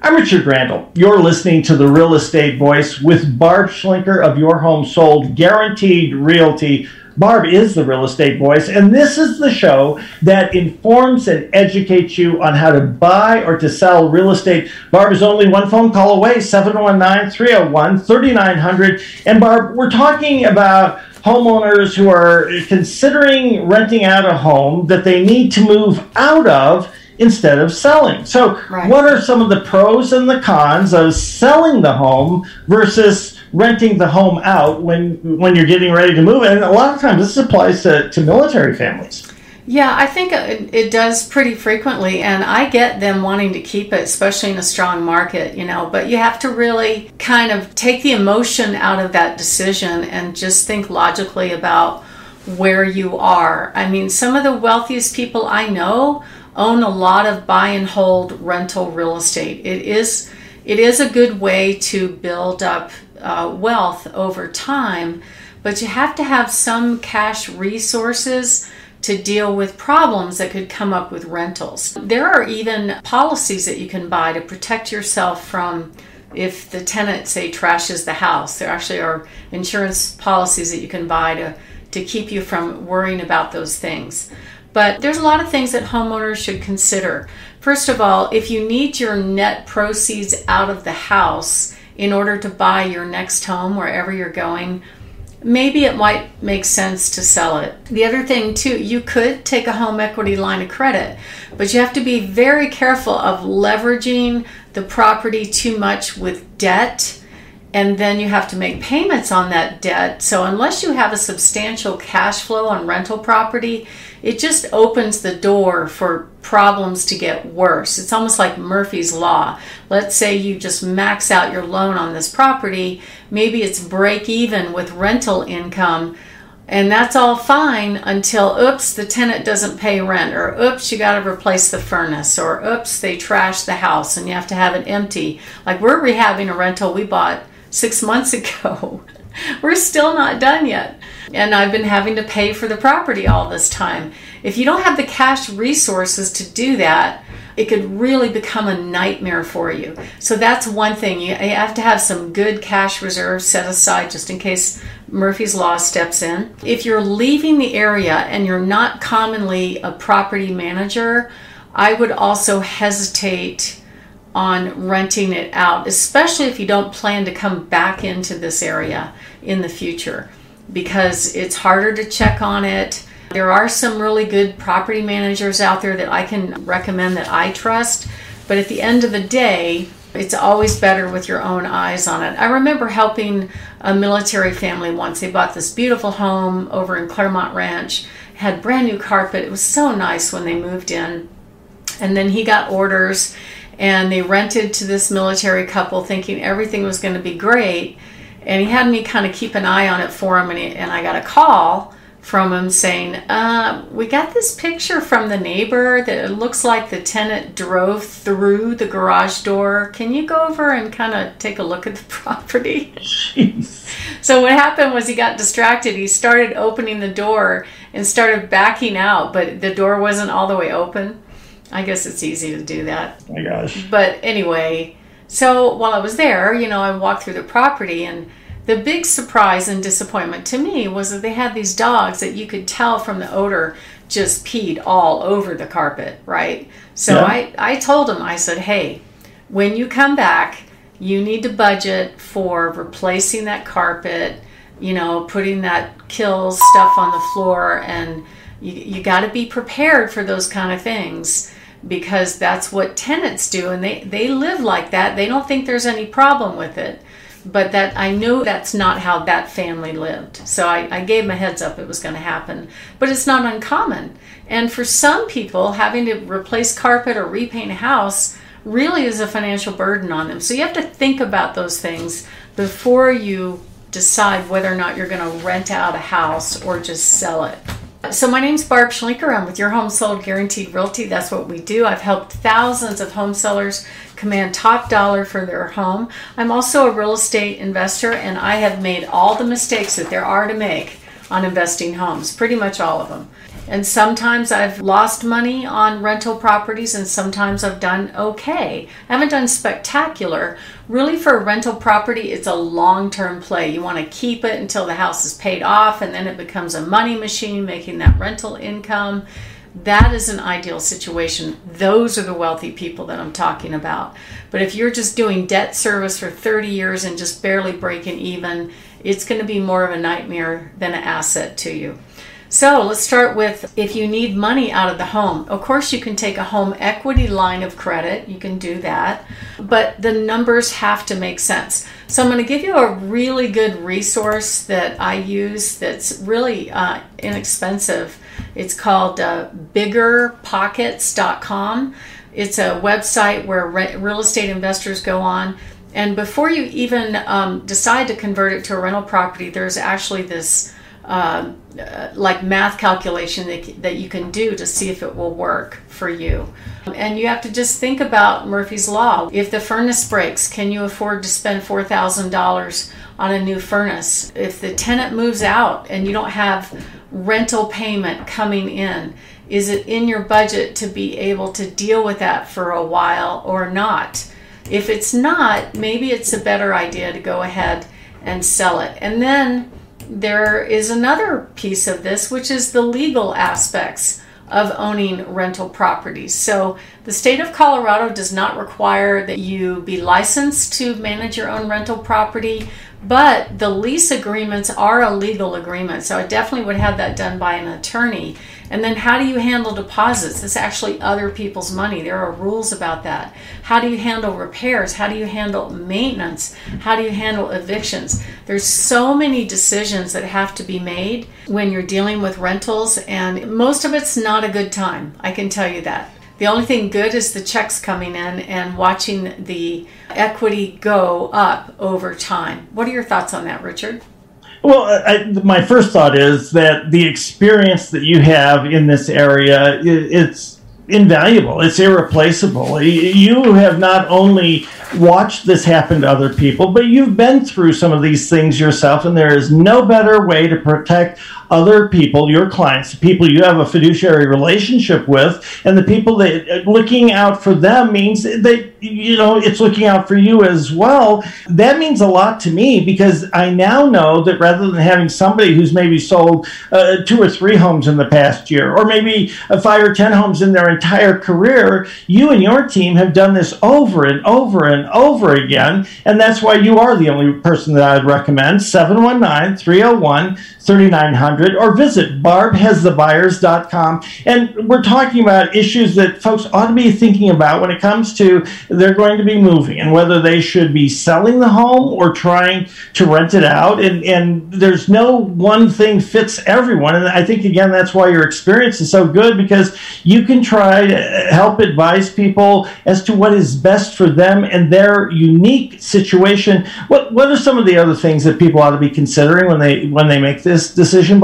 I'm Richard Randall. You're listening to the Real Estate Voice with Barb Schlinker of Your Home Sold Guaranteed Realty. Barb is the real estate voice, and this is the show that informs and educates you on how to buy or to sell real estate. Barb is only one phone call away 719 301 3900. And Barb, we're talking about homeowners who are considering renting out a home that they need to move out of instead of selling. So, right. what are some of the pros and the cons of selling the home versus renting the home out when when you're getting ready to move? And a lot of times, this applies to, to military families. Yeah, I think it, it does pretty frequently, and I get them wanting to keep it, especially in a strong market, you know. But you have to really kind of take the emotion out of that decision and just think logically about where you are. I mean, some of the wealthiest people I know own a lot of buy and hold rental real estate. It is it is a good way to build up uh, wealth over time, but you have to have some cash resources to deal with problems that could come up with rentals. There are even policies that you can buy to protect yourself from if the tenant say trashes the house. There actually are insurance policies that you can buy to to keep you from worrying about those things. But there's a lot of things that homeowners should consider. First of all, if you need your net proceeds out of the house in order to buy your next home wherever you're going, maybe it might make sense to sell it. The other thing, too, you could take a home equity line of credit, but you have to be very careful of leveraging the property too much with debt and then you have to make payments on that debt. So, unless you have a substantial cash flow on rental property, it just opens the door for problems to get worse. It's almost like Murphy's Law. Let's say you just max out your loan on this property, maybe it's break even with rental income. And that's all fine until, oops, the tenant doesn't pay rent, or oops, you got to replace the furnace, or oops, they trash the house and you have to have it empty. Like we're rehabbing a rental we bought six months ago. We're still not done yet. And I've been having to pay for the property all this time. If you don't have the cash resources to do that, it could really become a nightmare for you. So that's one thing. You have to have some good cash reserves set aside just in case Murphy's Law steps in. If you're leaving the area and you're not commonly a property manager, I would also hesitate on renting it out, especially if you don't plan to come back into this area in the future because it's harder to check on it. There are some really good property managers out there that I can recommend that I trust, but at the end of the day, it's always better with your own eyes on it. I remember helping a military family once. They bought this beautiful home over in Claremont Ranch, had brand new carpet. It was so nice when they moved in. And then he got orders and they rented to this military couple thinking everything was going to be great. And he had me kind of keep an eye on it for him and, he, and i got a call from him saying uh, we got this picture from the neighbor that it looks like the tenant drove through the garage door. Can you go over and kind of take a look at the property? So what happened was he got distracted. He started opening the door and started backing out but the door wasn't all the way open I guess it's easy to do that. Oh my gosh. But anyway, so while I was there, you know, I walked through the property and the big surprise and disappointment to me was that they had these dogs that you could tell from the odor just peed all over the carpet, right? So yeah. I, I told them, I said, hey, when you come back, you need to budget for replacing that carpet, you know, putting that Kilz stuff on the floor, and you, you got to be prepared for those kind of things because that's what tenants do and they, they live like that. They don't think there's any problem with it. But that I knew that's not how that family lived. So I, I gave them a heads up it was going to happen. But it's not uncommon. And for some people, having to replace carpet or repaint a house really is a financial burden on them. So you have to think about those things before you decide whether or not you're going to rent out a house or just sell it. So my name's Barb Schlinker. I'm with Your Home Sold Guaranteed Realty. That's what we do. I've helped thousands of home sellers command top dollar for their home. I'm also a real estate investor and I have made all the mistakes that there are to make on investing homes, pretty much all of them. And sometimes I've lost money on rental properties, and sometimes I've done okay. I haven't done spectacular. Really, for a rental property, it's a long term play. You want to keep it until the house is paid off, and then it becomes a money machine, making that rental income. That is an ideal situation. Those are the wealthy people that I'm talking about. But if you're just doing debt service for 30 years and just barely breaking even, it's going to be more of a nightmare than an asset to you. So let's start with if you need money out of the home. Of course, you can take a home equity line of credit, you can do that, but the numbers have to make sense. So I'm going to give you a really good resource that I use that's really uh, inexpensive. It's called uh, biggerpockets.com. It's a website where re- real estate investors go on. And before you even um, decide to convert it to a rental property, there's actually this uh, like math calculation that, that you can do to see if it will work for you. And you have to just think about Murphy's Law. If the furnace breaks, can you afford to spend $4,000 on a new furnace? If the tenant moves out and you don't have rental payment coming in, is it in your budget to be able to deal with that for a while or not? If it's not, maybe it's a better idea to go ahead and sell it. And then there is another piece of this, which is the legal aspects of owning rental properties. So, the state of Colorado does not require that you be licensed to manage your own rental property, but the lease agreements are a legal agreement. So, I definitely would have that done by an attorney. And then how do you handle deposits? It's actually other people's money. There are rules about that. How do you handle repairs? How do you handle maintenance? How do you handle evictions? There's so many decisions that have to be made when you're dealing with rentals and most of it's not a good time. I can tell you that. The only thing good is the checks coming in and watching the equity go up over time. What are your thoughts on that, Richard? Well, I, my first thought is that the experience that you have in this area, it's invaluable. It's irreplaceable. You have not only watched this happen to other people, but you've been through some of these things yourself, and there is no better way to protect other people, your clients, the people you have a fiduciary relationship with, and the people that looking out for them means that you know it's looking out for you as well. That means a lot to me because I now know that rather than having somebody who's maybe sold uh, two or three homes in the past year, or maybe five or ten homes in their entire career, you and your team have done this over and over and over again, and that's why you are the only person that I'd recommend. 719 301 3900 or visit barbhasthebuyers.com. And we're talking about issues that folks ought to be thinking about when it comes to they're going to be moving and whether they should be selling the home or trying to rent it out. And, and there's no one thing fits everyone. And I think, again, that's why your experience is so good because you can try to help advise people as to what is best for them and their unique situation. What, what are some of the other things that people ought to be considering when they when they make this decision,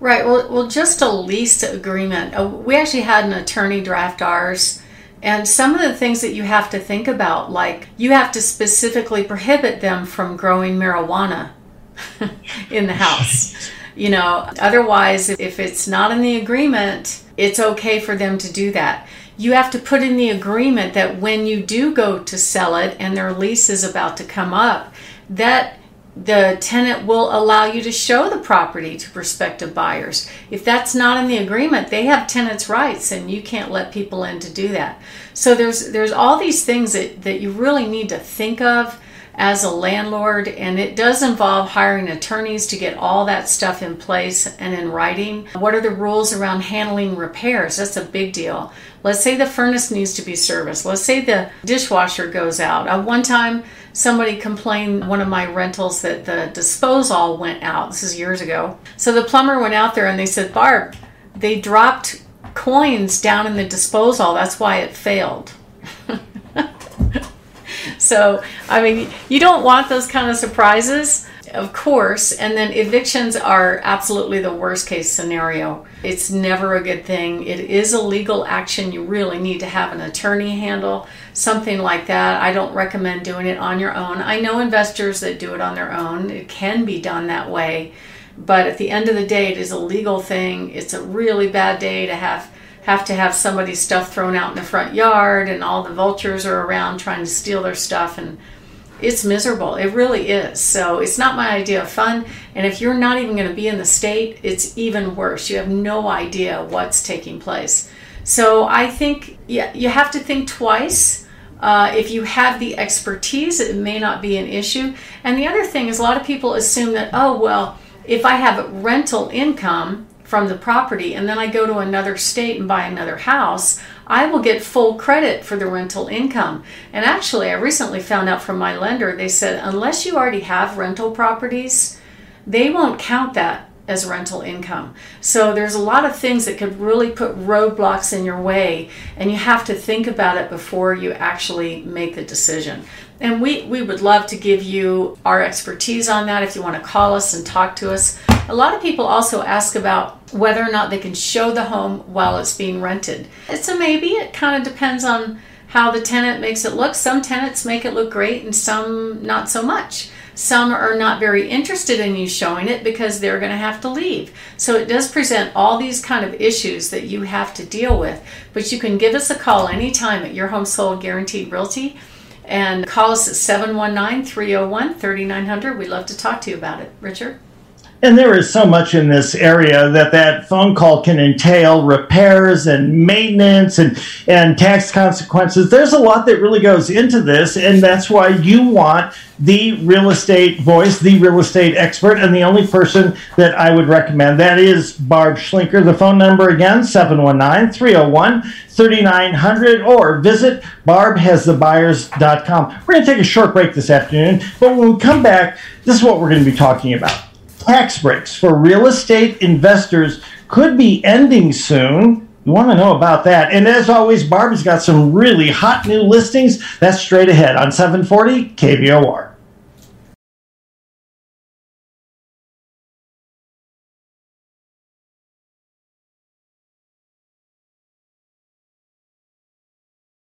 Right. Well, well, just a lease agreement. Uh, we actually had an attorney draft ours, and some of the things that you have to think about, like you have to specifically prohibit them from growing marijuana in the house. you know, otherwise, if it's not in the agreement, it's okay for them to do that. You have to put in the agreement that when you do go to sell it and their lease is about to come up, that the tenant will allow you to show the property to prospective buyers. If that's not in the agreement, they have tenants' rights and you can't let people in to do that. So there's there's all these things that, that you really need to think of as a landlord and it does involve hiring attorneys to get all that stuff in place and in writing. What are the rules around handling repairs? That's a big deal. Let's say the furnace needs to be serviced. Let's say the dishwasher goes out. Uh, one time somebody complained one of my rentals that the disposal went out. This is years ago. So the plumber went out there and they said, Barb, they dropped coins down in the disposal. That's why it failed. so, I mean, you don't want those kind of surprises of course, and then evictions are absolutely the worst case scenario. It's never a good thing. It is a legal action. You really need to have an attorney handle something like that. I don't recommend doing it on your own. I know investors that do it on their own. It can be done that way. But at the end of the day, it is a legal thing. It's a really bad day to have have to have somebody's stuff thrown out in the front yard and all the vultures are around trying to steal their stuff and it's miserable. It really is. So it's not my idea of fun. And if you're not even going to be in the state, it's even worse. You have no idea what's taking place. So I think yeah, you have to think twice. Uh, if you have the expertise, it may not be an issue. And the other thing is, a lot of people assume that, oh, well, if I have rental income from the property and then I go to another state and buy another house, I will get full credit for the rental income. And actually, I recently found out from my lender, they said unless you already have rental properties, they won't count that as rental income. So there's a lot of things that could really put roadblocks in your way, and you have to think about it before you actually make the decision. And we, we would love to give you our expertise on that if you want to call us and talk to us. A lot of people also ask about whether or not they can show the home while it's being rented. It's a maybe, it kind of depends on how the tenant makes it look. Some tenants make it look great and some not so much. Some are not very interested in you showing it because they're going to have to leave. So it does present all these kind of issues that you have to deal with. But you can give us a call anytime at Your Home Sold Guaranteed Realty and call us at 719 301 3900. We'd love to talk to you about it. Richard? And there is so much in this area that that phone call can entail repairs and maintenance and, and tax consequences. There's a lot that really goes into this, and that's why you want the real estate voice, the real estate expert, and the only person that I would recommend. That is Barb Schlinker. The phone number again, 719 301 3900, or visit barbhasthebuyers.com. We're going to take a short break this afternoon, but when we come back, this is what we're going to be talking about tax breaks for real estate investors could be ending soon. You want to know about that. And as always, Barbie's got some really hot new listings. That's straight ahead on 740 KVOR.